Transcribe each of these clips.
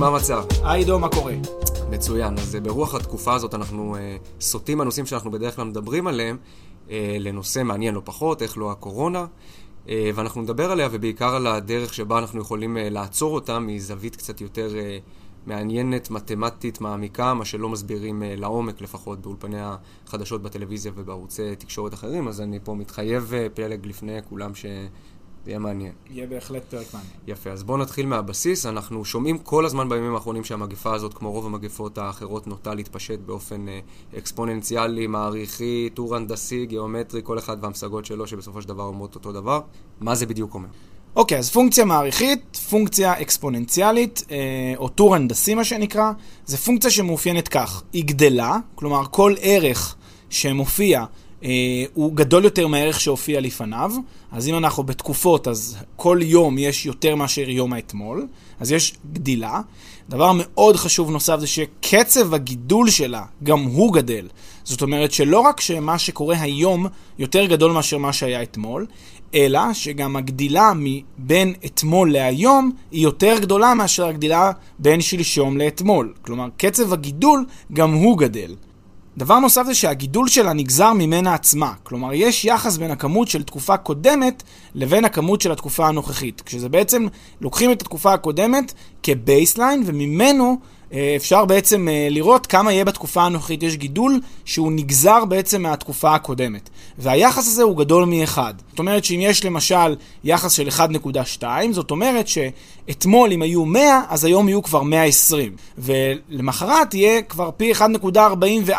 מה המצב? היי עידו, מה קורה? מצוין. אז אה, ברוח התקופה הזאת אנחנו אה, סוטים מהנושאים שאנחנו בדרך כלל מדברים עליהם אה, לנושא מעניין לא פחות, איך לא הקורונה. אה, ואנחנו נדבר עליה ובעיקר על הדרך שבה אנחנו יכולים אה, לעצור אותה מזווית קצת יותר אה, מעניינת, מתמטית, מעמיקה, מה שלא מסבירים אה, לעומק לפחות באולפני החדשות בטלוויזיה ובערוצי תקשורת אחרים. אז אני פה מתחייב אה, פלג לפני כולם שזה יהיה מעניין. יהיה בהחלט פרק מעניין. יפה, אז בואו נתחיל מהבסיס. אנחנו שומעים כל הזמן בימים האחרונים שהמגפה הזאת, כמו רוב המגפות האחרות, נוטה להתפשט באופן אה, אקספוננציאלי, מעריכי, טור הנדסי, גיאומטרי, כל אחד והמשגות שלו, שבסופו של דבר אומרות אותו דבר. מה זה בדיוק אומר? אוקיי, אז פונקציה מעריכית, פונקציה אקספוננציאלית, אה, או טור הנדסי מה שנקרא, זה פונקציה שמאופיינת כך, היא גדלה, כלומר כל ערך שמופיע הוא גדול יותר מהערך שהופיע לפניו, אז אם אנחנו בתקופות, אז כל יום יש יותר מאשר יום האתמול, אז יש גדילה. דבר מאוד חשוב נוסף זה שקצב הגידול שלה, גם הוא גדל. זאת אומרת שלא רק שמה שקורה היום יותר גדול מאשר מה שהיה אתמול, אלא שגם הגדילה מבין אתמול להיום היא יותר גדולה מאשר הגדילה בין שלשום לאתמול. כלומר, קצב הגידול גם הוא גדל. דבר נוסף זה שהגידול שלה נגזר ממנה עצמה. כלומר, יש יחס בין הכמות של תקופה קודמת לבין הכמות של התקופה הנוכחית. כשזה בעצם, לוקחים את התקופה הקודמת כ baseline, וממנו אפשר בעצם אה, לראות כמה יהיה בתקופה הנוכחית. יש גידול שהוא נגזר בעצם מהתקופה הקודמת. והיחס הזה הוא גדול מ-1. זאת אומרת שאם יש למשל יחס של 1.2, זאת אומרת שאתמול אם היו 100, אז היום יהיו כבר 120. ולמחרת יהיה כבר פי 1.44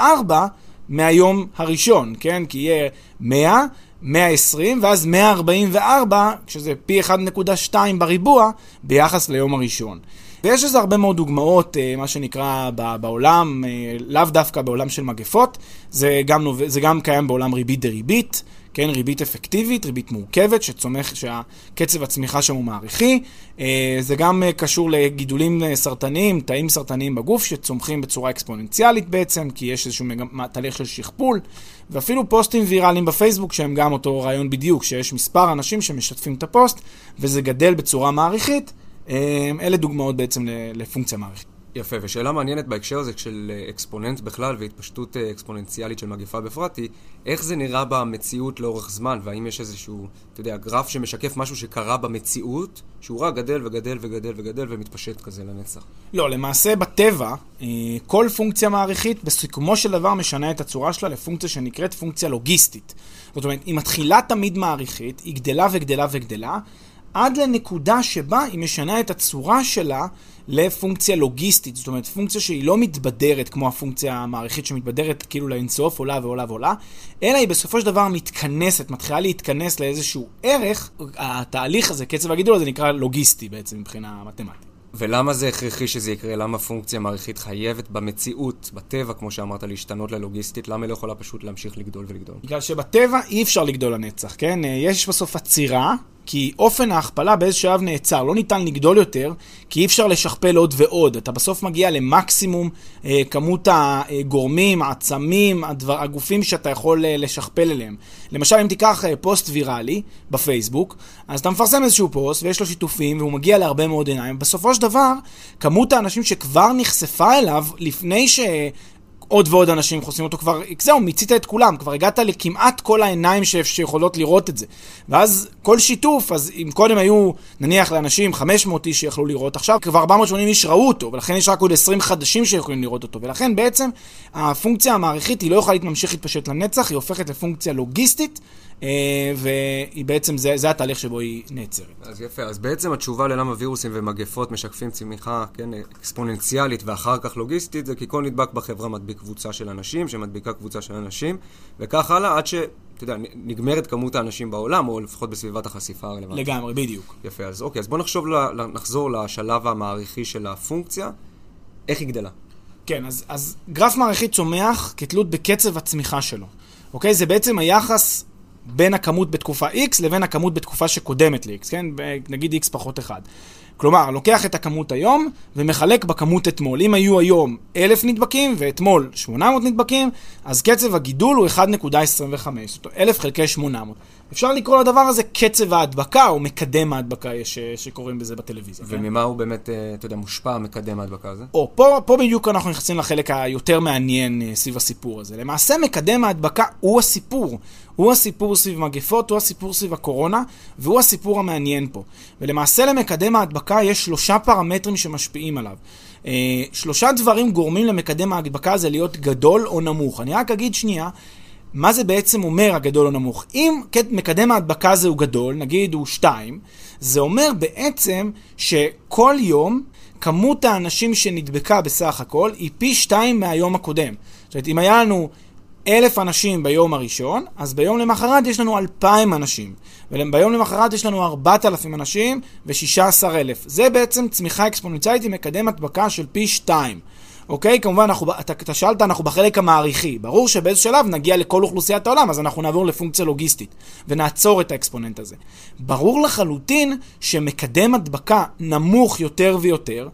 מהיום הראשון, כן? כי יהיה 100, 120, ואז 144, כשזה פי 1.2 בריבוע, ביחס ליום הראשון. ויש לזה הרבה מאוד דוגמאות, אה, מה שנקרא, בעולם, אה, לאו דווקא בעולם של מגפות, זה גם, זה גם קיים בעולם ריבית דריבית, כן, ריבית אפקטיבית, ריבית מורכבת, שצומח, שהקצב הצמיחה שם הוא מעריכי. אה, זה גם קשור לגידולים סרטניים, תאים סרטניים בגוף, שצומחים בצורה אקספוננציאלית בעצם, כי יש איזשהו תהליך של שכפול, ואפילו פוסטים ויראליים בפייסבוק, שהם גם אותו רעיון בדיוק, שיש מספר אנשים שמשתפים את הפוסט, וזה גדל בצורה מעריכית. אלה דוגמאות בעצם לפונקציה מערכת. יפה, ושאלה מעניינת בהקשר הזה של אקספוננט בכלל והתפשטות אקספוננציאלית של מגפה בפרט היא איך זה נראה במציאות לאורך זמן, והאם יש איזשהו, אתה יודע, גרף שמשקף משהו שקרה במציאות, שהוא רק גדל וגדל וגדל וגדל ומתפשט כזה לנצח. לא, למעשה בטבע, כל פונקציה מעריכית בסיכומו של דבר משנה את הצורה שלה לפונקציה שנקראת פונקציה לוגיסטית. זאת אומרת, היא מתחילה תמיד מעריכית, היא גדלה וגדלה וגדלה, עד לנקודה שבה היא משנה את הצורה שלה לפונקציה לוגיסטית, זאת אומרת פונקציה שהיא לא מתבדרת כמו הפונקציה המעריכית שמתבדרת כאילו לאינסוף, עולה ועולה ועולה, אלא היא בסופו של דבר מתכנסת, מתחילה להתכנס לאיזשהו ערך, התהליך הזה, קצב הגידול הזה נקרא לוגיסטי בעצם מבחינה מתמטית. ולמה זה הכרחי שזה יקרה? למה פונקציה מעריכית חייבת במציאות, בטבע, כמו שאמרת, להשתנות ללוגיסטית? למה היא לא יכולה פשוט להמשיך לגדול ולגדול? בגלל שבטבע אי אפשר לגדול לנצח, כן? יש בסוף עצירה, כי אופן ההכפלה באיזה שלב נעצר, לא ניתן לגדול יותר, כי אי אפשר לשכפל עוד ועוד. אתה בסוף מגיע למקסימום אה, כמות הגורמים, העצמים, הדבר, הגופים שאתה יכול אה, לשכפל אליהם. למשל, אם תיקח אה, פוסט ויראלי בפייסבוק, אז אתה מפרסם איזשהו פוסט ויש לו שיתופים והוא מגיע להרבה מאוד עיניים. בסופו של דבר, כמות האנשים שכבר נחשפה אליו לפני ש... עוד ועוד אנשים חוסמים אותו כבר, זהו, מיצית את כולם, כבר הגעת לכמעט כל העיניים ש... שיכולות לראות את זה. ואז כל שיתוף, אז אם קודם היו, נניח לאנשים 500 איש שיכלו לראות, עכשיו כבר 480 איש ראו אותו, ולכן יש רק עוד 20 חדשים שיכולים לראות אותו, ולכן בעצם הפונקציה המעריכית היא לא יכולה להתממשיך להתפשט לנצח, היא הופכת לפונקציה לוגיסטית, והיא בעצם, זה, זה התהליך שבו היא נעצרת. אז יפה, אז בעצם התשובה ללמה וירוסים ומגפות משקפים צמיחה, כן, אקספוננציאלית ואחר כך לוגיסטית, זה כי כל נדבק בחברה מדביק קבוצה של אנשים, שמדביקה קבוצה של אנשים, וכך הלאה, עד ש... אתה יודע, נגמרת כמות האנשים בעולם, או לפחות בסביבת החשיפה הרלוונטית. לגמרי, בדיוק. יפה, אז אוקיי, אז בוא נחשוב, נחזור לשלב המעריכי של הפונקציה. איך היא גדלה? כן, אז, אז גרף מעריכי צומח כתלות בקצב הצמיחה שלו. אוקיי? זה בעצם היחס בין הכמות בתקופה X לבין הכמות בתקופה שקודמת ל-X, כן? נגיד X פחות 1. כלומר, לוקח את הכמות היום ומחלק בכמות אתמול. אם היו היום 1,000 נדבקים ואתמול 800 נדבקים, אז קצב הגידול הוא 1.25, זאת אומרת 1,000 חלקי 800. אפשר לקרוא לדבר הזה קצב ההדבקה, או מקדם ההדבקה, יש, שקוראים בזה בטלוויזיה. וממה כן? הוא באמת, אה, אתה יודע, מושפע מקדם ההדבקה הזה? או, פה, פה בדיוק אנחנו נכנסים לחלק היותר מעניין אה, סביב הסיפור הזה. למעשה, מקדם ההדבקה הוא הסיפור. הוא הסיפור סביב מגפות, הוא הסיפור סביב הקורונה, והוא הסיפור המעניין פה. ולמעשה למקדם ההדבקה יש שלושה פרמטרים שמשפיעים עליו. אה, שלושה דברים גורמים למקדם ההדבקה הזה להיות גדול או נמוך. אני רק אגיד שנייה, מה זה בעצם אומר הגדול או נמוך? אם מקדם ההדבקה הזה הוא גדול, נגיד הוא 2, זה אומר בעצם שכל יום כמות האנשים שנדבקה בסך הכל היא פי 2 מהיום הקודם. זאת אומרת, אם היה לנו אלף אנשים ביום הראשון, אז ביום למחרת יש לנו אלפיים אנשים. וביום למחרת יש לנו ארבעת אלפים אנשים ושישה עשר אלף. זה בעצם צמיחה אקספוננציאלית עם מקדם הדבקה של פי שתיים. אוקיי? כמובן, אנחנו, אתה, אתה שאלת, אנחנו בחלק המעריכי. ברור שבאיזה שלב נגיע לכל אוכלוסיית העולם, אז אנחנו נעבור לפונקציה לוגיסטית, ונעצור את האקספוננט הזה. ברור לחלוטין שמקדם הדבקה נמוך יותר ויותר,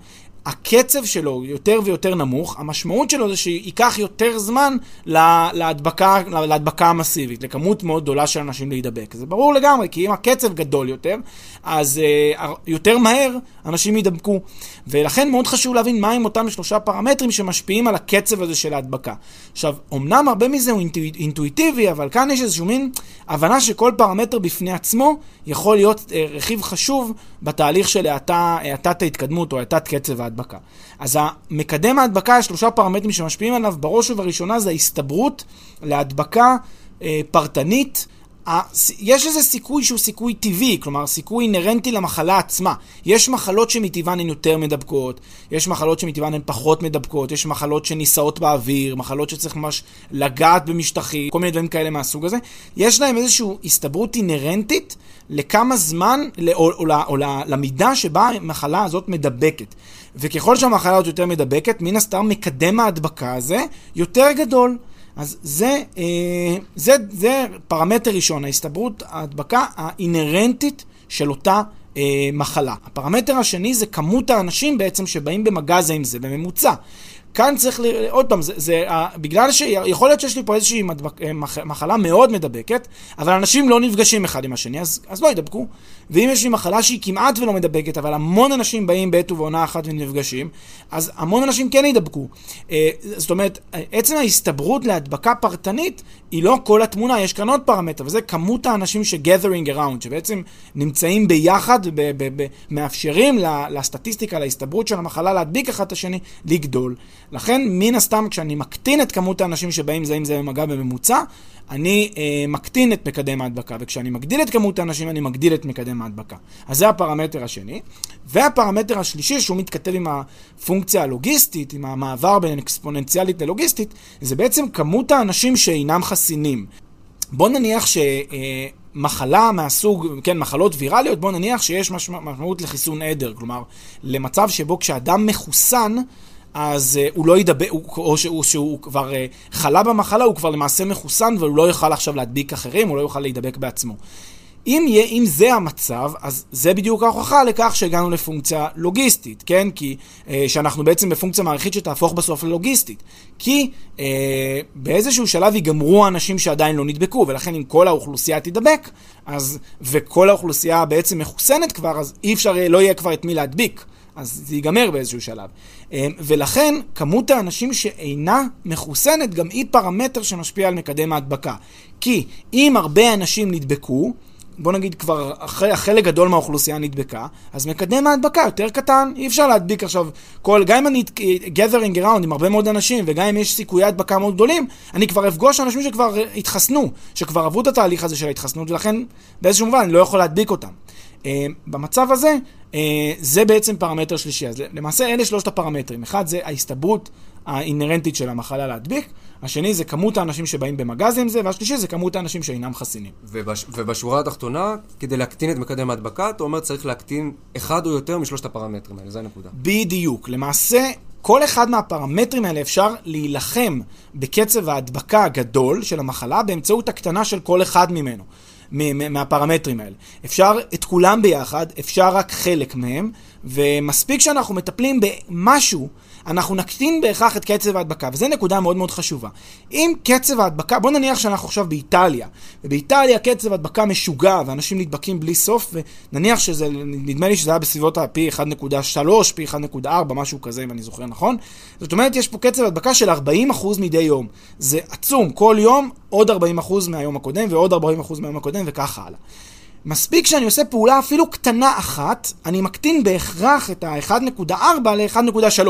הקצב שלו יותר ויותר נמוך, המשמעות שלו זה שייקח יותר זמן להדבקה, להדבקה המסיבית, לכמות מאוד גדולה של אנשים להידבק. זה ברור לגמרי, כי אם הקצב גדול יותר, אז uh, יותר מהר אנשים יידבקו. ולכן מאוד חשוב להבין מהם אותם שלושה פרמטרים שמשפיעים על הקצב הזה של ההדבקה. עכשיו, אמנם הרבה מזה הוא אינטואיט, אינטואיטיבי, אבל כאן יש איזשהו מין הבנה שכל פרמטר בפני עצמו יכול להיות uh, רכיב חשוב בתהליך של האטת ההתקדמות או האטת קצב ההדבקה. אז מקדם ההדבקה, שלושה פרמטרים שמשפיעים עליו, בראש ובראשונה זה ההסתברות להדבקה uh, פרטנית. יש איזה סיכוי שהוא סיכוי טבעי, כלומר סיכוי אינהרנטי למחלה עצמה. יש מחלות שמטבען הן יותר מדבקות, יש מחלות שמטבען הן פחות מדבקות, יש מחלות שנישאות באוויר, מחלות שצריך ממש לגעת במשטחים, כל מיני דברים כאלה מהסוג הזה. יש להם איזושהי הסתברות אינהרנטית לכמה זמן, או, או, או, או למידה שבה המחלה הזאת מדבקת. וככל שהמחלה הזאת יותר מדבקת, מן הסתם מקדם ההדבקה הזה יותר גדול. אז זה, אה, זה, זה פרמטר ראשון, ההסתברות ההדבקה האינהרנטית של אותה אה, מחלה. הפרמטר השני זה כמות האנשים בעצם שבאים במגע זה עם זה, בממוצע. כאן צריך, ל... עוד פעם, זה, זה, בגלל שיכול להיות שיש לי פה איזושהי מדבק, אה, מח, מחלה מאוד מדבקת, אבל אנשים לא נפגשים אחד עם השני, אז, אז לא ידבקו. ואם יש לי מחלה שהיא כמעט ולא מדבקת, אבל המון אנשים באים בעת ובעונה אחת ונפגשים, אז המון אנשים כן ידבקו. Uh, זאת אומרת, עצם ההסתברות להדבקה פרטנית היא לא כל התמונה, יש כאן עוד פרמטר, וזה כמות האנשים ש-gathering around, שבעצם נמצאים ביחד, מאפשרים לסטטיסטיקה, להסתברות של המחלה להדביק אחד את השני, לגדול. לכן, מן הסתם, כשאני מקטין את כמות האנשים שבאים זה עם זה במגע בממוצע, אני אה, מקטין את מקדם ההדבקה, וכשאני מגדיל את כמות האנשים, אני מגדיל את מקדם ההדבקה. אז זה הפרמטר השני. והפרמטר השלישי, שהוא מתכתב עם הפונקציה הלוגיסטית, עם המעבר בין אקספוננציאלית ללוגיסטית, זה בעצם כמות האנשים שאינם חסינים. בוא נניח ש... אה, מחלה מהסוג, כן, מחלות ויראליות, בוא נניח שיש משמעות לחיסון עדר. כלומר, למצב שבו כשאדם מחוסן, אז uh, הוא לא ידבק, או שהוא, שהוא כבר uh, חלה במחלה, הוא כבר למעשה מחוסן והוא לא יוכל עכשיו להדביק אחרים, הוא לא יוכל להידבק בעצמו. אם, יהיה, אם זה המצב, אז זה בדיוק ההוכחה לכך שהגענו לפונקציה לוגיסטית, כן? כי uh, שאנחנו בעצם בפונקציה מעריכית שתהפוך בסוף ללוגיסטית. כי uh, באיזשהו שלב ייגמרו האנשים שעדיין לא נדבקו, ולכן אם כל האוכלוסייה תידבק, אז, וכל האוכלוסייה בעצם מחוסנת כבר, אז אי אפשר, לא יהיה כבר את מי להדביק. אז זה ייגמר באיזשהו שלב. אמ, ולכן, כמות האנשים שאינה מחוסנת גם היא פרמטר שמשפיע על מקדם ההדבקה. כי אם הרבה אנשים נדבקו, בוא נגיד כבר אחרי חלק גדול מהאוכלוסייה נדבקה, אז מקדם ההדבקה יותר קטן, אי אפשר להדביק עכשיו כל, גם אם אני gathering around עם הרבה מאוד אנשים, וגם אם יש סיכויי הדבקה מאוד גדולים, אני כבר אפגוש אנשים שכבר התחסנו, שכבר עברו את התהליך הזה של ההתחסנות, ולכן באיזשהו מובן אני לא יכול להדביק אותם. אה, במצב הזה, אה, זה בעצם פרמטר שלישי. אז למעשה אלה שלושת הפרמטרים. אחד זה ההסתברות האינהרנטית של המחלה להדביק, השני זה כמות האנשים שבאים במגע זה עם זה, והשלישי זה כמות האנשים שאינם חסינים. ובש, ובשורה התחתונה, כדי להקטין את מקדם ההדבקה, אתה אומר צריך להקטין אחד או יותר משלושת הפרמטרים האלה, זה הנקודה. בדיוק. למעשה, כל אחד מהפרמטרים האלה אפשר להילחם בקצב ההדבקה הגדול של המחלה באמצעות הקטנה של כל אחד ממנו. מהפרמטרים האלה. אפשר את כולם ביחד, אפשר רק חלק מהם, ומספיק שאנחנו מטפלים במשהו אנחנו נקטין בהכרח את קצב ההדבקה, וזו נקודה מאוד מאוד חשובה. אם קצב ההדבקה, בוא נניח שאנחנו עכשיו באיטליה, ובאיטליה קצב הדבקה משוגע, ואנשים נדבקים בלי סוף, ונניח שזה, נדמה לי שזה היה בסביבות ה-P 1.3, P 1.4, משהו כזה, אם אני זוכר נכון. זאת אומרת, יש פה קצב הדבקה של 40% מדי יום. זה עצום, כל יום עוד 40% מהיום הקודם, ועוד 40% מהיום הקודם, וככה הלאה. מספיק שאני עושה פעולה אפילו קטנה אחת, אני מקטין בהכרח את ה-1.4 ל-1.3.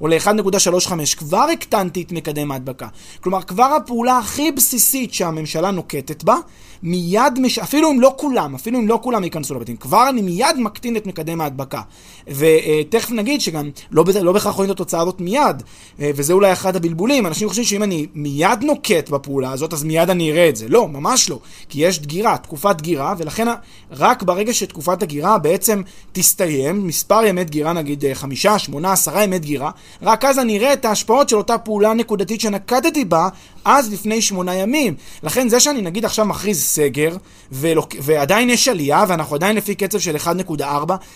או ל-1.35, כבר הקטנתי את מקדם ההדבקה. כלומר, כבר הפעולה הכי בסיסית שהממשלה נוקטת בה, מיד, מש... אפילו אם לא כולם, אפילו אם לא כולם ייכנסו לבתים, כבר אני מיד מקטין את מקדם ההדבקה. ותכף נגיד שגם לא, לא בהכרח רואים את התוצאה הזאת מיד, וזה אולי אחד הבלבולים. אנשים חושבים שאם אני מיד נוקט בפעולה הזאת, אז מיד אני אראה את זה. לא, ממש לא. כי יש דגירה, תקופת דגירה, ולכן רק ברגע שתקופת הדגירה בעצם תסתיים, מספר ימי דגירה, נגיד חמישה, שמונה, עשרה ימי דגירה, רק אז אני אראה את ההשפעות של אותה פעולה נקודתית שנקטתי בה אז לפני שמונה ימים. לכן זה שאני נגיד עכשיו מכריז סגר, ולוק... ועדיין יש עלייה, ואנחנו עדיין לפי קצב של 1.4,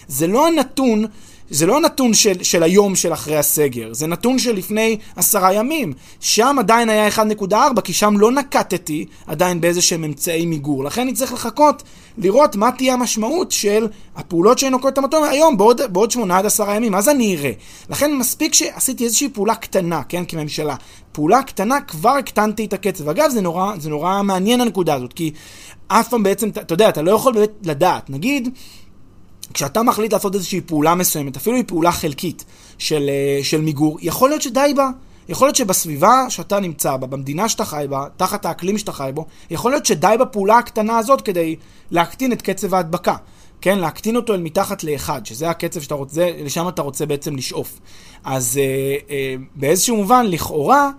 זה לא הנתון זה לא נתון של, של היום של אחרי הסגר, זה נתון של לפני עשרה ימים. שם עדיין היה 1.4, כי שם לא נקטתי עדיין באיזה שהם אמצעי מיגור. לכן אני צריך לחכות, לראות מה תהיה המשמעות של הפעולות שנוקטות המטום היום, בעוד, בעוד 8 עד 10 ימים, אז אני אראה. לכן מספיק שעשיתי איזושהי פעולה קטנה, כן, כממשלה. פעולה קטנה, כבר הקטנתי את הקצב. אגב, זה נורא, זה נורא מעניין הנקודה הזאת, כי אף פעם בעצם, אתה יודע, אתה לא יכול באמת לדעת. נגיד, כשאתה מחליט לעשות איזושהי פעולה מסוימת, אפילו היא פעולה חלקית של, אה, של מיגור, יכול להיות שדי בה. יכול להיות שבסביבה שאתה נמצא בה, במדינה שאתה חי בה, תחת האקלים שאתה חי בו, יכול להיות שדי בפעולה הקטנה הזאת כדי להקטין את קצב ההדבקה. כן, להקטין אותו אל מתחת לאחד, שזה הקצב שאתה רוצה, לשם אתה רוצה בעצם לשאוף. אז אה, אה, באיזשהו מובן, לכאורה,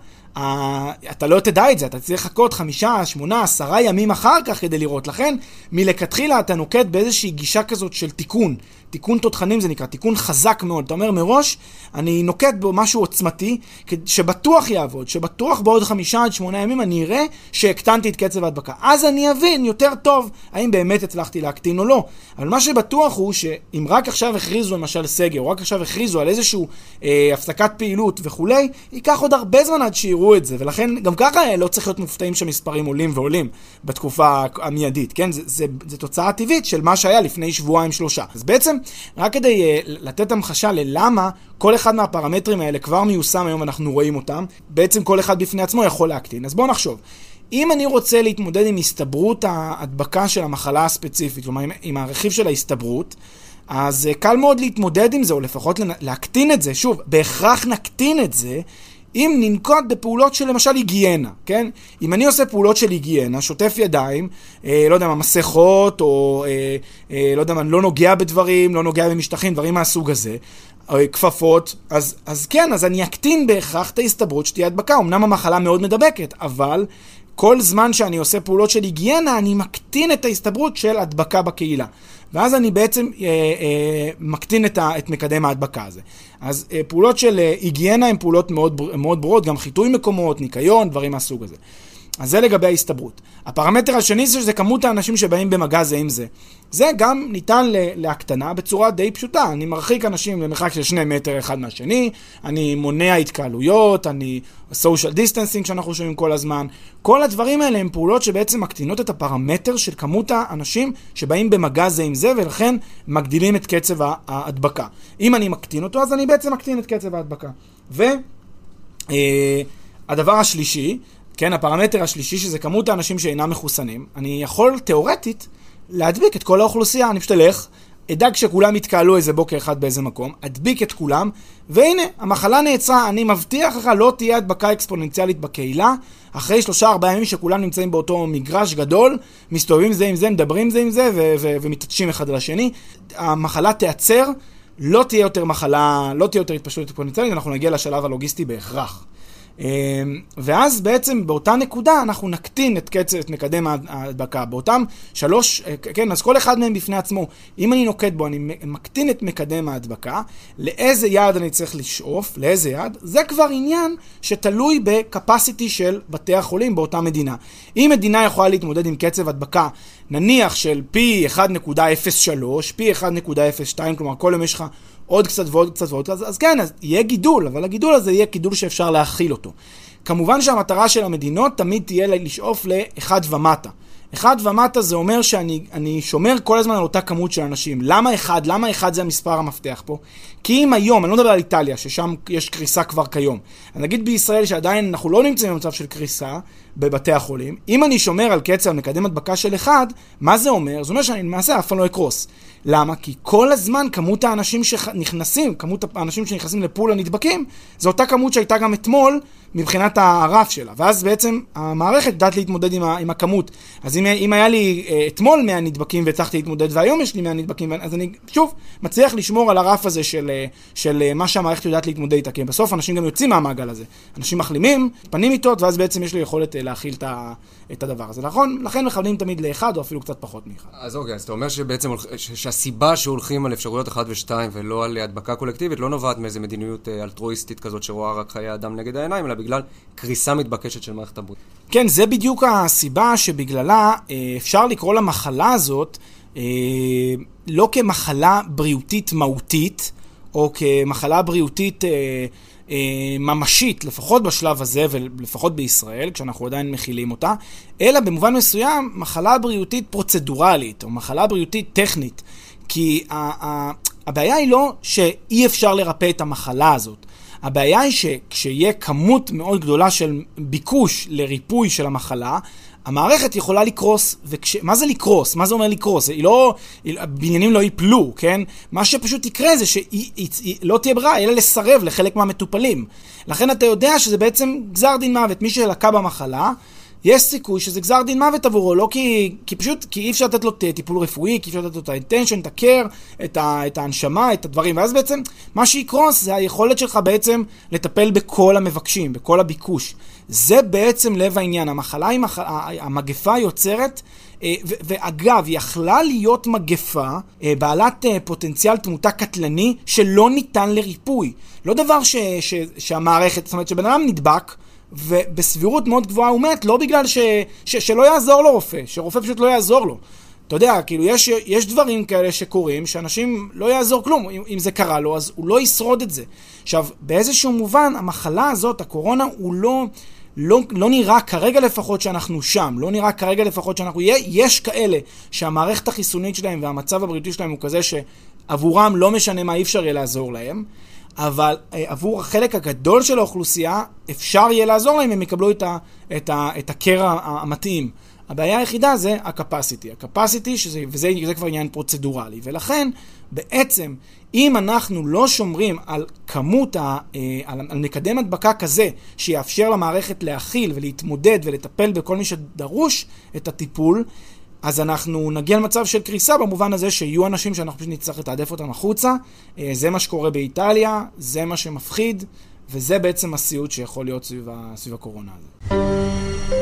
אתה לא תדע את זה, אתה צריך לחכות חמישה, שמונה, עשרה ימים אחר כך כדי לראות. לכן, מלכתחילה אתה נוקט באיזושהי גישה כזאת של תיקון. תיקון תותחנים זה נקרא, תיקון חזק מאוד. אתה אומר מראש, אני נוקט בו משהו עוצמתי, שבטוח יעבוד, שבטוח בעוד חמישה עד שמונה ימים אני אראה שהקטנתי את קצב ההדבקה. אז אני אבין יותר טוב האם באמת הצלחתי להקטין או לא. אבל מה שבטוח הוא שאם רק עכשיו הכריזו למשל סגר, או רק עכשיו הכריזו על איזושהי אה, הפסקת פעילות וכולי, ייקח עוד הרבה זמן עד שיראו את זה, ולכן גם ככה לא צריך להיות מופתעים שהמספרים עולים ועולים בתקופה המיידית, כן? זה, זה, זה תוצאה טבעית של מה שהיה לפני שבועיים שלושה. אז בעצם רק כדי uh, לתת המחשה ללמה כל אחד מהפרמטרים האלה כבר מיושם היום ואנחנו רואים אותם, בעצם כל אחד בפני עצמו יכול להקטין. אז בואו נחשוב. אם אני רוצה להתמודד עם הסתברות ההדבקה של המחלה הספציפית, כלומר עם, עם הרכיב של ההסתברות, אז uh, קל מאוד להתמודד עם זה, או לפחות להקטין את זה. שוב, בהכרח נקטין את זה אם ננקוט בפעולות של למשל היגיינה, כן? אם אני עושה פעולות של היגיינה, שוטף ידיים, אה, לא יודע מה, מסכות, או אה, אה, לא יודע מה, לא נוגע בדברים, לא נוגע במשטחים, דברים מהסוג הזה, אה, כפפות, אז, אז כן, אז אני אקטין בהכרח את ההסתברות שתהיה הדבקה. אמנם המחלה מאוד מדבקת, אבל כל זמן שאני עושה פעולות של היגיינה, אני מקטין את ההסתברות של הדבקה בקהילה. ואז אני בעצם אה, אה, מקטין את, ה, את מקדם ההדבקה הזה. אז אה, פעולות של אה, היגיינה הן פעולות מאוד, מאוד ברורות, גם חיטוי מקומות, ניקיון, דברים מהסוג הזה. אז זה לגבי ההסתברות. הפרמטר השני זה שזה כמות האנשים שבאים במגע זה עם זה. זה גם ניתן להקטנה בצורה די פשוטה. אני מרחיק אנשים למרחק של שני מטר אחד מהשני, אני מונע התקהלויות, אני social distancing שאנחנו שומעים כל הזמן. כל הדברים האלה הם פעולות שבעצם מקטינות את הפרמטר של כמות האנשים שבאים במגע זה עם זה, ולכן מגדילים את קצב ההדבקה. אם אני מקטין אותו, אז אני בעצם מקטין את קצב ההדבקה. והדבר אה, השלישי, כן, הפרמטר השלישי, שזה כמות האנשים שאינם מחוסנים, אני יכול תיאורטית להדביק את כל האוכלוסייה. אני פשוט אלך, אדאג שכולם יתקהלו איזה בוקר אחד באיזה מקום, אדביק את כולם, והנה, המחלה נעצרה, אני מבטיח לך, לא תהיה הדבקה אקספוננציאלית בקהילה. אחרי שלושה ארבעה ימים שכולם נמצאים באותו מגרש גדול, מסתובבים זה עם זה, מדברים זה עם זה, ומתעטשים אחד על השני, המחלה תיעצר, לא תהיה יותר מחלה, לא תהיה יותר התפשטות אקספוננציאלית, אנחנו נגיע לשלב הלוגיסטי בהכרח. אמ, ואז בעצם באותה נקודה אנחנו נקטין את קצב, את מקדם ההדבקה. באותם שלוש, אה, כן, אז כל אחד מהם בפני עצמו, אם אני נוקט בו, אני מקטין את מקדם ההדבקה, לאיזה יעד אני צריך לשאוף, לאיזה יעד, זה כבר עניין שתלוי בקפסיטי של בתי החולים באותה מדינה. אם מדינה יכולה להתמודד עם קצב הדבקה, נניח של פי 1.03, פי 1.02, כלומר כל יום יש לך עוד קצת ועוד קצת ועוד קצת, אז כן, אז יהיה גידול, אבל הגידול הזה יהיה גידול שאפשר להכיל אותו. כמובן שהמטרה של המדינות תמיד תהיה לשאוף לאחד ומטה. אחד ומטה זה אומר שאני שומר כל הזמן על אותה כמות של אנשים. למה אחד? למה אחד זה המספר המפתח פה? כי אם היום, אני לא מדבר על איטליה, ששם יש קריסה כבר כיום, אני נגיד בישראל שעדיין אנחנו לא נמצאים במצב של קריסה בבתי החולים, אם אני שומר על קצב מקדם הדבקה של אחד, מה זה אומר? זה אומר שאני למעשה אף פעם לא אקרוס. למה? כי כל הזמן כמות האנשים שנכנסים, כמות האנשים שנכנסים לפול הנדבקים, זו אותה כמות שהייתה גם אתמול מבחינת הרף שלה. ואז בעצם המערכת יודעת להתמודד עם, ה, עם הכמות. אז אם, אם היה לי אה, אתמול 100 נדבקים והצלחתי להתמודד והיום יש לי 100 נדבקים, אז אני שוב מצליח לשמור על הרף הזה של, אה, של אה, מה שהמערכת יודעת להתמודד איתה. כי בסוף אנשים גם יוצאים מהמעגל הזה. אנשים מחלימים, פנים איתות, ואז בעצם יש לי יכולת להכיל את, הדבר הזה. נכון? לכן מכוונים תמיד לאחד או אפילו קצת פחות מאחד. אז אוקיי, אז אתה אומר שבעצם שהסיבה שהולכים על אפשרויות 1 ו-2 ולא על הדבקה קולקטיבית לא נובעת מאיזה מדיניות אלטרואיסטית כזאת שרואה רק חיי אדם נגד העיניים, אלא בגלל קריסה מתבקשת של מערכת הבריאות. כן, זה בדיוק הסיבה שבגללה אה, אפשר לקרוא למחלה הזאת אה, לא כמחלה בריאותית מהותית, או כמחלה בריאותית אה, ממשית, לפחות בשלב הזה ולפחות בישראל, כשאנחנו עדיין מכילים אותה, אלא במובן מסוים מחלה בריאותית פרוצדורלית, או מחלה בריאותית טכנית. כי הבעיה היא לא שאי אפשר לרפא את המחלה הזאת. הבעיה היא שכשיהיה כמות מאוד גדולה של ביקוש לריפוי של המחלה, המערכת יכולה לקרוס, וכש... מה זה לקרוס? מה זה אומר לקרוס? היא לא... הבניינים לא ייפלו, כן? מה שפשוט יקרה זה שלא תהיה ברירה, אלא לסרב לחלק מהמטופלים. לכן אתה יודע שזה בעצם גזר דין מוות. מי שלקה במחלה, יש סיכוי שזה גזר דין מוות עבורו, לא כי, כי פשוט, כי אי אפשר לתת לו טיפול רפואי, כי אי אפשר לתת לו את האינטנשן, את הקר, את, את ההנשמה, את הדברים, ואז בעצם מה שיקרוס זה היכולת שלך בעצם לטפל בכל המבקשים, בכל הביקוש. זה בעצם לב העניין, המחלה היא, מח... המגפה יוצרת אה, ואגב, יכלה להיות מגפה אה, בעלת אה, פוטנציאל תמותה קטלני שלא ניתן לריפוי. לא דבר ש, ש, שהמערכת, זאת אומרת שבן אדם נדבק, ובסבירות מאוד גבוהה הוא מת, לא בגלל ש, ש, שלא יעזור לו רופא, שרופא פשוט לא יעזור לו. אתה יודע, כאילו, יש, יש דברים כאלה שקורים, שאנשים לא יעזור כלום. אם, אם זה קרה לו, אז הוא לא ישרוד את זה. עכשיו, באיזשהו מובן, המחלה הזאת, הקורונה, הוא לא... לא, לא נראה כרגע לפחות שאנחנו שם, לא נראה כרגע לפחות שאנחנו... יש כאלה שהמערכת החיסונית שלהם והמצב הבריאותי שלהם הוא כזה שעבורם לא משנה מה, אי אפשר יהיה לעזור להם. אבל אה, עבור החלק הגדול של האוכלוסייה אפשר יהיה לעזור להם הם יקבלו את, ה, את, ה, את הקרע המתאים. הבעיה היחידה זה הקפסיטי. הקפסיטי, שזה, וזה כבר עניין פרוצדורלי. ולכן, בעצם, אם אנחנו לא שומרים על כמות, ה, אה, על, על מקדם הדבקה כזה, שיאפשר למערכת להכיל ולהתמודד ולטפל בכל מי שדרוש את הטיפול, אז אנחנו נגיע למצב של קריסה במובן הזה שיהיו אנשים שאנחנו פשוט נצטרך לתעדף אותם החוצה. אה, זה מה שקורה באיטליה, זה מה שמפחיד, וזה בעצם הסיוט שיכול להיות סביב, סביב הקורונה הזאת.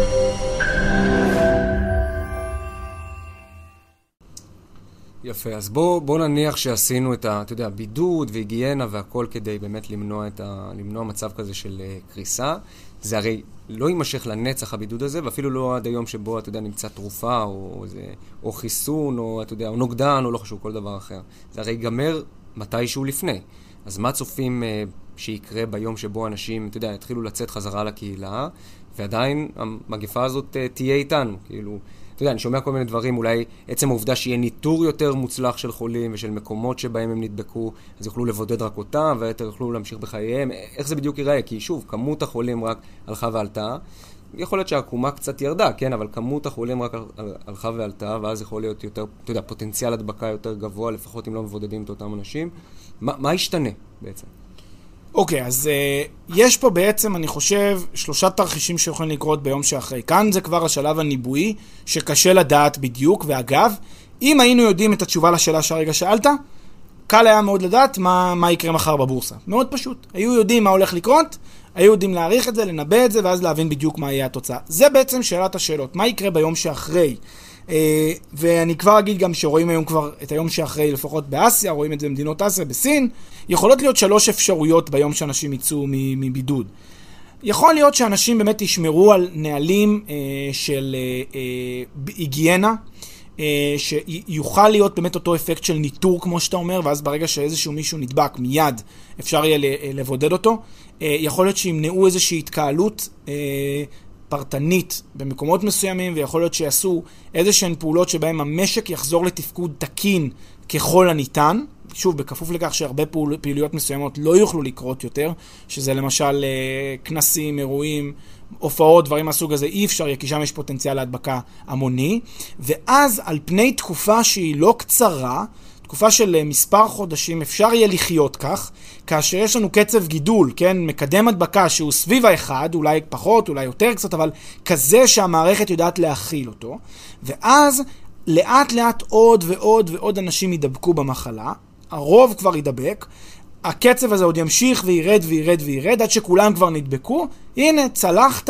יפה, אז בוא, בוא נניח שעשינו את ה... אתה יודע, בידוד והיגיינה והכל כדי באמת למנוע, ה, למנוע מצב כזה של אה, קריסה. זה הרי לא יימשך לנצח הבידוד הזה, ואפילו לא עד היום שבו, אתה יודע, נמצא תרופה, או, זה, או חיסון, או, אתה יודע, או נוגדן, או לא חשוב, כל דבר אחר. זה הרי ייגמר מתישהו לפני. אז מה צופים uh, שיקרה ביום שבו אנשים, אתה יודע, יתחילו לצאת חזרה לקהילה, ועדיין המגפה הזאת uh, תהיה איתנו, כאילו... אתה יודע, אני שומע כל מיני דברים, אולי עצם העובדה שיהיה ניטור יותר מוצלח של חולים ושל מקומות שבהם הם נדבקו, אז יוכלו לבודד רק אותם, והיתר יוכלו להמשיך בחייהם. איך זה בדיוק ייראה? כי שוב, כמות החולים רק הלכה ועלתה. יכול להיות שהעקומה קצת ירדה, כן, אבל כמות החולים רק הלכה ועלתה, ואז יכול להיות יותר, אתה יודע, פוטנציאל הדבקה יותר גבוה, לפחות אם לא מבודדים את אותם אנשים. מה, מה ישתנה בעצם? אוקיי, okay, אז uh, יש פה בעצם, אני חושב, שלושה תרחישים שיכולים לקרות ביום שאחרי. כאן זה כבר השלב הניבואי, שקשה לדעת בדיוק, ואגב, אם היינו יודעים את התשובה לשאלה שהרגע שאלת, קל היה מאוד לדעת מה, מה יקרה מחר בבורסה. מאוד פשוט. היו יודעים מה הולך לקרות, היו יודעים להעריך את זה, לנבא את זה, ואז להבין בדיוק מה יהיה התוצאה. זה בעצם שאלת השאלות. מה יקרה ביום שאחרי? אה, ואני כבר אגיד גם שרואים היום כבר את היום שאחרי, לפחות באסיה, רואים את זה במדינות אסיה, בסין. יכולות להיות שלוש אפשרויות ביום שאנשים יצאו מבידוד. יכול להיות שאנשים באמת ישמרו על נהלים אה, של אה, אה, היגיינה, אה, שיוכל להיות באמת אותו אפקט של ניטור, כמו שאתה אומר, ואז ברגע שאיזשהו מישהו נדבק, מיד אפשר יהיה אה, לבודד אותו. אה, יכול להיות שימנעו איזושהי התקהלות אה, פרטנית במקומות מסוימים, ויכול להיות שיעשו איזה שהן פעולות שבהן המשק יחזור לתפקוד תקין ככל הניתן. שוב, בכפוף לכך שהרבה פעול, פעילויות מסוימות לא יוכלו לקרות יותר, שזה למשל אה, כנסים, אירועים, הופעות, דברים מהסוג הזה, אי אפשר, כי שם יש פוטנציאל להדבקה המוני. ואז על פני תקופה שהיא לא קצרה, תקופה של אה, מספר חודשים אפשר יהיה לחיות כך, כאשר יש לנו קצב גידול, כן, מקדם הדבקה שהוא סביב האחד, אולי פחות, אולי יותר קצת, אבל כזה שהמערכת יודעת להכיל אותו, ואז לאט לאט עוד ועוד ועוד אנשים ידבקו במחלה, הרוב כבר ידבק, הקצב הזה עוד ימשיך וירד וירד וירד עד שכולם כבר נדבקו, הנה, צלחת,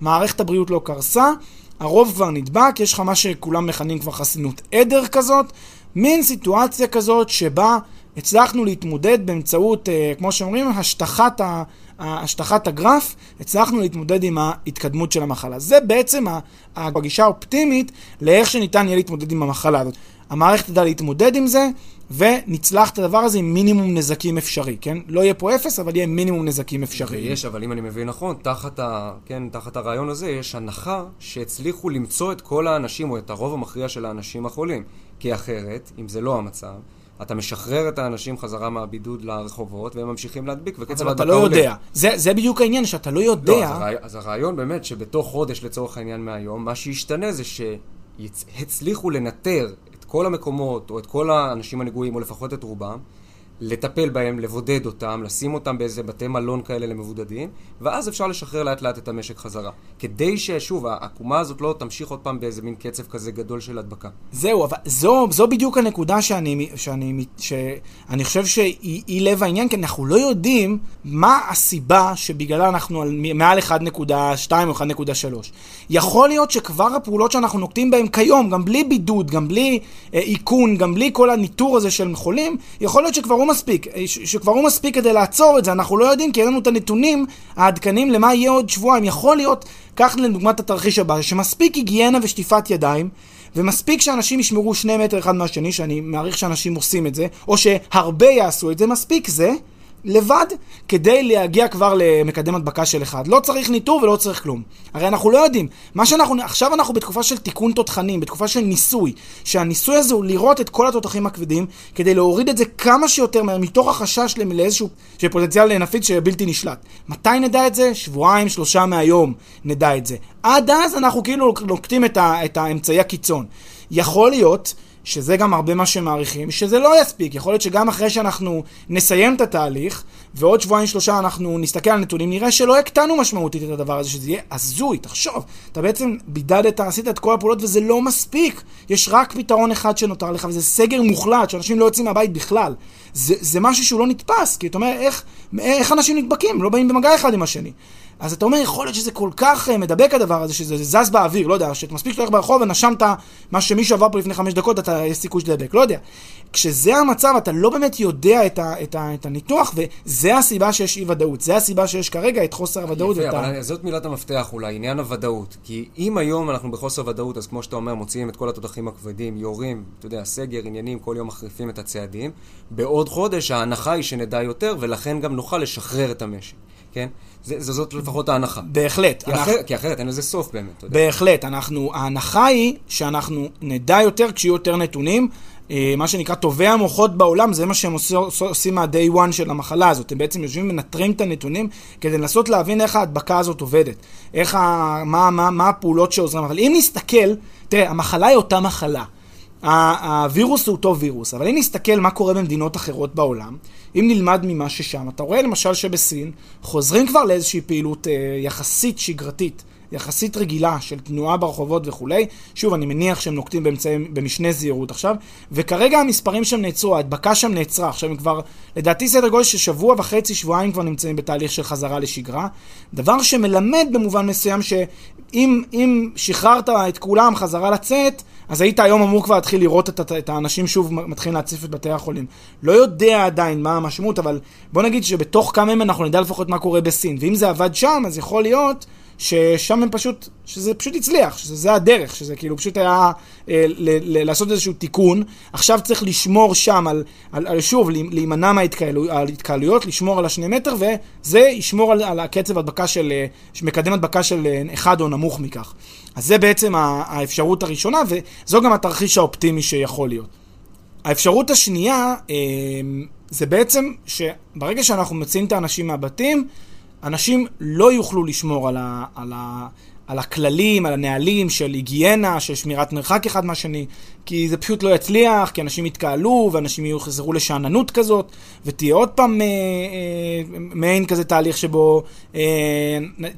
מערכת הבריאות לא קרסה, הרוב כבר נדבק, יש לך מה שכולם מכנים כבר חסינות עדר כזאת, מין סיטואציה כזאת שבה הצלחנו להתמודד באמצעות, אה, כמו שאומרים, השטחת, ה, השטחת הגרף, הצלחנו להתמודד עם ההתקדמות של המחלה. זה בעצם הגישה האופטימית לאיך שניתן יהיה להתמודד עם המחלה הזאת. המערכת תדע להתמודד עם זה, ונצלח את הדבר הזה עם מינימום נזקים אפשרי, כן? לא יהיה פה אפס, אבל יהיה מינימום נזקים אפשרי. יש, אבל אם אני מבין נכון, תחת, ה, כן, תחת הרעיון הזה יש הנחה שהצליחו למצוא את כל האנשים, או את הרוב המכריע של האנשים החולים. כי אחרת, אם זה לא המצב, אתה משחרר את האנשים חזרה מהבידוד לרחובות, והם ממשיכים להדביק, וקצב ההדבקה עולה. אבל אתה לא יודע. זה, זה בדיוק העניין, שאתה לא יודע. לא, אז, הרעי, אז הרעיון באמת שבתוך חודש, לצורך העניין מהיום, מה שישתנה זה שהצליחו לנטר את כל המקומות, או את כל האנשים הנגועים, או לפחות את רובם, לטפל בהם, לבודד אותם, לשים אותם באיזה בתי מלון כאלה למבודדים, ואז אפשר לשחרר לאט לאט את המשק חזרה. כדי ששוב, העקומה הזאת לא תמשיך עוד פעם באיזה מין קצב כזה גדול של הדבקה. זהו, אבל זו, זו בדיוק הנקודה שאני, שאני, שאני חושב שהיא לב העניין, כי אנחנו לא יודעים מה הסיבה שבגללה אנחנו על מעל 1.2 או 1.3. יכול להיות שכבר הפעולות שאנחנו נוקטים בהן כיום, גם בלי בידוד, גם בלי אה, איכון, גם בלי כל הניטור הזה של חולים, יכול להיות שכבר הוא מספיק, אה, שכבר הוא מספיק כדי לעצור את זה, אנחנו לא יודעים כי אין לנו את הנתונים העדכניים למה יהיה עוד שבועיים. יכול להיות, קח לדוגמת התרחיש הבא, שמספיק היגיינה ושטיפת ידיים, ומספיק שאנשים ישמרו שני מטר אחד מהשני, שאני מעריך שאנשים עושים את זה, או שהרבה יעשו את זה, מספיק זה. לבד כדי להגיע כבר למקדם הדבקה של אחד. לא צריך ניטור ולא צריך כלום. הרי אנחנו לא יודעים. מה שאנחנו, עכשיו אנחנו בתקופה של תיקון תותחנים, בתקופה של ניסוי, שהניסוי הזה הוא לראות את כל התותחים הכבדים, כדי להוריד את זה כמה שיותר מהר, מתוך החשש לאיזשהו, פוטנציאל נפיץ שבלתי נשלט. מתי נדע את זה? שבועיים, שלושה מהיום נדע את זה. עד אז אנחנו כאילו נוקטים את, את האמצעי הקיצון. יכול להיות שזה גם הרבה מה שמעריכים, שזה לא יספיק. יכול להיות שגם אחרי שאנחנו נסיים את התהליך, ועוד שבועיים שלושה אנחנו נסתכל על נתונים, נראה שלא הקטנו משמעותית את הדבר הזה, שזה יהיה הזוי. תחשוב, אתה בעצם בידדת, עשית את כל הפעולות וזה לא מספיק. יש רק פתרון אחד שנותר לך, וזה סגר מוחלט, שאנשים לא יוצאים מהבית בכלל. זה, זה משהו שהוא לא נתפס, כי אתה אומר, איך, איך אנשים נדבקים? לא באים במגע אחד עם השני. אז אתה אומר, יכול להיות שזה כל כך אה, מדבק הדבר הזה, שזה זז באוויר, לא יודע, שאתה מספיק שהולך ברחוב ונשמת מה שמישהו עבר פה לפני חמש דקות, אתה, יש סיכוי שתדבק, לא יודע. כשזה המצב, אתה לא באמת יודע את, ה, את, ה, את הניתוח, וזה הסיבה שיש אי ודאות. זה הסיבה שיש כרגע את חוסר הוודאות. יפה, אבל ה... זאת מילת המפתח אולי, עניין הוודאות. כי אם היום אנחנו בחוסר ודאות, אז כמו שאתה אומר, מוציאים את כל התותחים הכבדים, יורים, אתה יודע, סגר, עניינים, כל יום מחריפים את הצעדים. בעוד חודש ההנחה היא שנדע יותר, ולכן גם נוכל לשחרר את המשק. כן? זה, זאת לפחות ההנחה. בהחלט. כי, אנחנו... אחר, כי אחרת אין לזה סוף באמת, אתה יודע. בהחלט. אנחנו, ההנחה היא שאנחנו נדע יותר כשיהיו יותר נתונים. אה, מה שנקרא טובי המוחות בעולם, זה מה שהם עושים מה-day one של המחלה הזאת. הם בעצם יושבים ומנטרים את הנתונים כדי לנסות להבין איך ההדבקה הזאת עובדת. איך ה... מה, מה, מה הפעולות שעוזרים. אבל אם נסתכל, תראה, המחלה היא אותה מחלה. הווירוס הוא אותו וירוס, אבל אם נסתכל מה קורה במדינות אחרות בעולם, אם נלמד ממה ששם, אתה רואה למשל שבסין חוזרים כבר לאיזושהי פעילות אה, יחסית שגרתית. יחסית רגילה של תנועה ברחובות וכולי. שוב, אני מניח שהם נוקטים באמצעים, במשנה זהירות עכשיו, וכרגע המספרים שם נעצרו, ההדבקה שם נעצרה. עכשיו הם כבר, לדעתי סדר גודל של שבוע וחצי, שבועיים כבר נמצאים בתהליך של חזרה לשגרה. דבר שמלמד במובן מסוים שאם שחררת את כולם חזרה לצאת, אז היית היום אמור כבר להתחיל לראות את, את האנשים שוב מתחילים להציף את בתי החולים. לא יודע עדיין מה המשמעות, אבל בוא נגיד שבתוך כמה ימים אנחנו נדע לפחות מה קורה בסין. ואם זה עבד שם, אז יכול להיות ששם הם פשוט, שזה פשוט הצליח, שזה הדרך, שזה כאילו פשוט היה אה, ל, ל, לעשות איזשהו תיקון. עכשיו צריך לשמור שם על, על, על שוב, להימנע מההתקהלויות, לשמור על השני מטר, וזה ישמור על, על הקצב הדבקה של, אה, מקדם הדבקה של אה, אחד או נמוך מכך. אז זה בעצם האפשרות הראשונה, וזו גם התרחיש האופטימי שיכול להיות. האפשרות השנייה, אה, זה בעצם שברגע שאנחנו מציעים את האנשים מהבתים, אנשים לא יוכלו לשמור על, ה, על, ה, על הכללים, על הנהלים של היגיינה, של שמירת מרחק אחד מהשני, כי זה פשוט לא יצליח, כי אנשים יתקהלו, ואנשים יחזרו לשאננות כזאת, ותהיה עוד פעם אה, אה, מעין כזה תהליך שבו אה,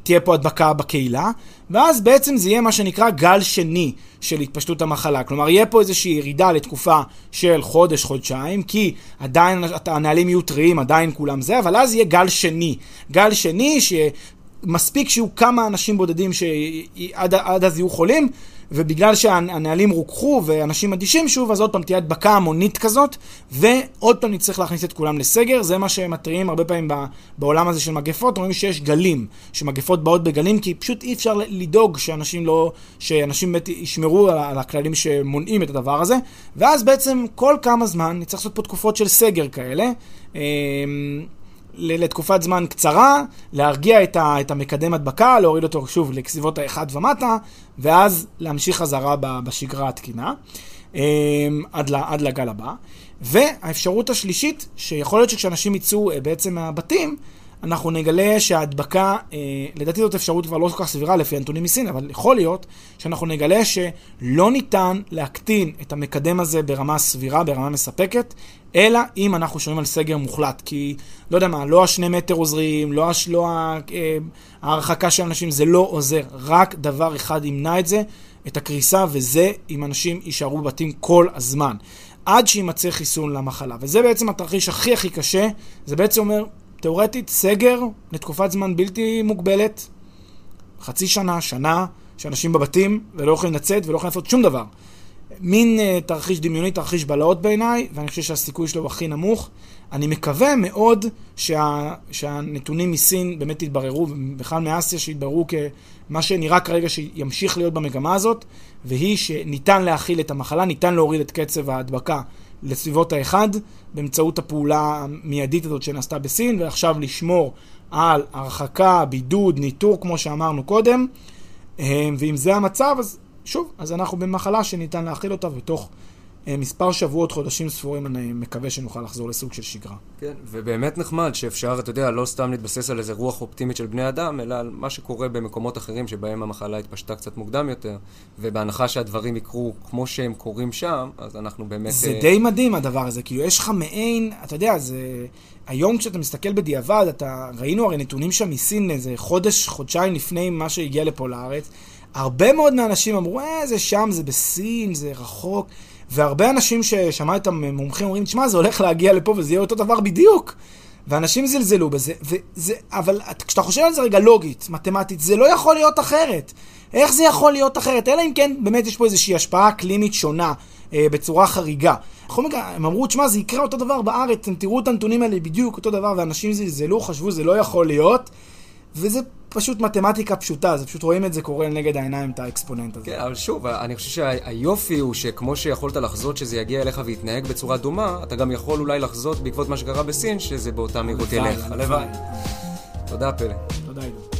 תהיה פה הדבקה בקהילה, ואז בעצם זה יהיה מה שנקרא גל שני של התפשטות המחלה. כלומר, יהיה פה איזושהי ירידה לתקופה של חודש, חודשיים, כי עדיין הנהלים יהיו טריים, עדיין כולם זה, אבל אז יהיה גל שני. גל שני ש... מספיק שיהיו כמה אנשים בודדים שעד אז יהיו חולים, ובגלל שהנהלים רוככו ואנשים אדישים שוב, אז עוד פעם תהיה הדבקה המונית כזאת, ועוד פעם נצטרך להכניס את כולם לסגר. זה מה שמתריעים הרבה פעמים בעולם הזה של מגפות, אומרים שיש גלים, שמגפות באות בגלים, כי פשוט אי אפשר לדאוג שאנשים לא, שאנשים באמת ישמרו על הכללים שמונעים את הדבר הזה, ואז בעצם כל כמה זמן נצטרך לעשות פה תקופות של סגר כאלה. לתקופת זמן קצרה, להרגיע את, ה, את המקדם הדבקה, להוריד אותו שוב לסביבות האחד ומטה, ואז להמשיך חזרה בשגרה התקינה, אמ, עד, עד לגל הבא. והאפשרות השלישית, שיכול להיות שכשאנשים יצאו אה, בעצם מהבתים, אנחנו נגלה שההדבקה, אה, לדעתי זאת אפשרות כבר לא כל כך סבירה לפי הנתונים מסין, אבל יכול להיות שאנחנו נגלה שלא ניתן להקטין את המקדם הזה ברמה סבירה, ברמה מספקת, אלא אם אנחנו שומעים על סגר מוחלט. כי, לא יודע מה, לא השני מטר עוזרים, לא, הש, לא אה, ההרחקה של אנשים, זה לא עוזר. רק דבר אחד ימנע את זה, את הקריסה, וזה אם אנשים יישארו בבתים כל הזמן. עד שימצא חיסון למחלה. וזה בעצם התרחיש הכי הכי קשה. זה בעצם אומר, תאורטית, סגר לתקופת זמן בלתי מוגבלת, חצי שנה, שנה, שאנשים בבתים ולא יכולים לצאת ולא יכולים לעשות שום דבר. מין uh, תרחיש דמיוני, תרחיש בלהות בעיניי, ואני חושב שהסיכוי שלו הוא הכי נמוך. אני מקווה מאוד שה, שהנתונים מסין באמת יתבררו, בכלל מאסיה שיתבררו כמה שנראה כרגע שימשיך להיות במגמה הזאת, והיא שניתן להכיל את המחלה, ניתן להוריד את קצב ההדבקה לסביבות האחד, באמצעות הפעולה המיידית הזאת שנעשתה בסין, ועכשיו לשמור על הרחקה, בידוד, ניטור, כמו שאמרנו קודם. אה, ואם זה המצב, אז שוב, אז אנחנו במחלה שניתן להכיל אותה, ותוך אה, מספר שבועות, חודשים ספורים, אני מקווה שנוכל לחזור לסוג של שגרה. כן, ובאמת נחמד שאפשר, אתה יודע, לא סתם להתבסס על איזה רוח אופטימית של בני אדם, אלא על מה שקורה במקומות אחרים שבהם המחלה התפשטה קצת מוקדם יותר, ובהנחה שהדברים יקרו כמו שהם קורים שם, אז אנחנו באמת... זה uh... די מדהים הדבר הזה, כאילו יש לך מעין, אתה יודע, זה... היום כשאתה מסתכל בדיעבד, אתה... ראינו הרי נתונים שם מסין איזה חודש, חודשיים לפני מה שהגיע לפה לארץ. הרבה מאוד מהאנשים אמרו, אה, זה שם, זה בסין, זה רחוק. והרבה אנשים ששמע את המומחים אומרים, תשמע, זה הולך להגיע לפה וזה יהיה אותו דבר בדיוק. ואנשים זלזלו בזה, וזה, אבל כשאתה חושב על זה רגע לוגית, מתמטית, זה לא יכול להיות אחרת. איך זה יכול להיות אחרת? אלא אם כן באמת יש פה איזושהי השפעה קלינית שונה, אה, בצורה חריגה. בכל מקרה, הם אמרו, תשמע, זה יקרה אותו דבר בארץ, אתם תראו את הנתונים האלה בדיוק אותו דבר, ואנשים זלזלו, חשבו, זה לא יכול להיות. וזה פשוט מתמטיקה פשוטה, זה פשוט רואים את זה קורה נגד העיניים, את האקספוננט הזה. כן, אבל שוב, אני חושב שהיופי הוא שכמו שיכולת לחזות שזה יגיע אליך ויתנהג בצורה דומה, אתה גם יכול אולי לחזות בעקבות מה שקרה בסין, שזה באותה מהירות ילך. הלוואי. תודה, פלא. תודה, עידו.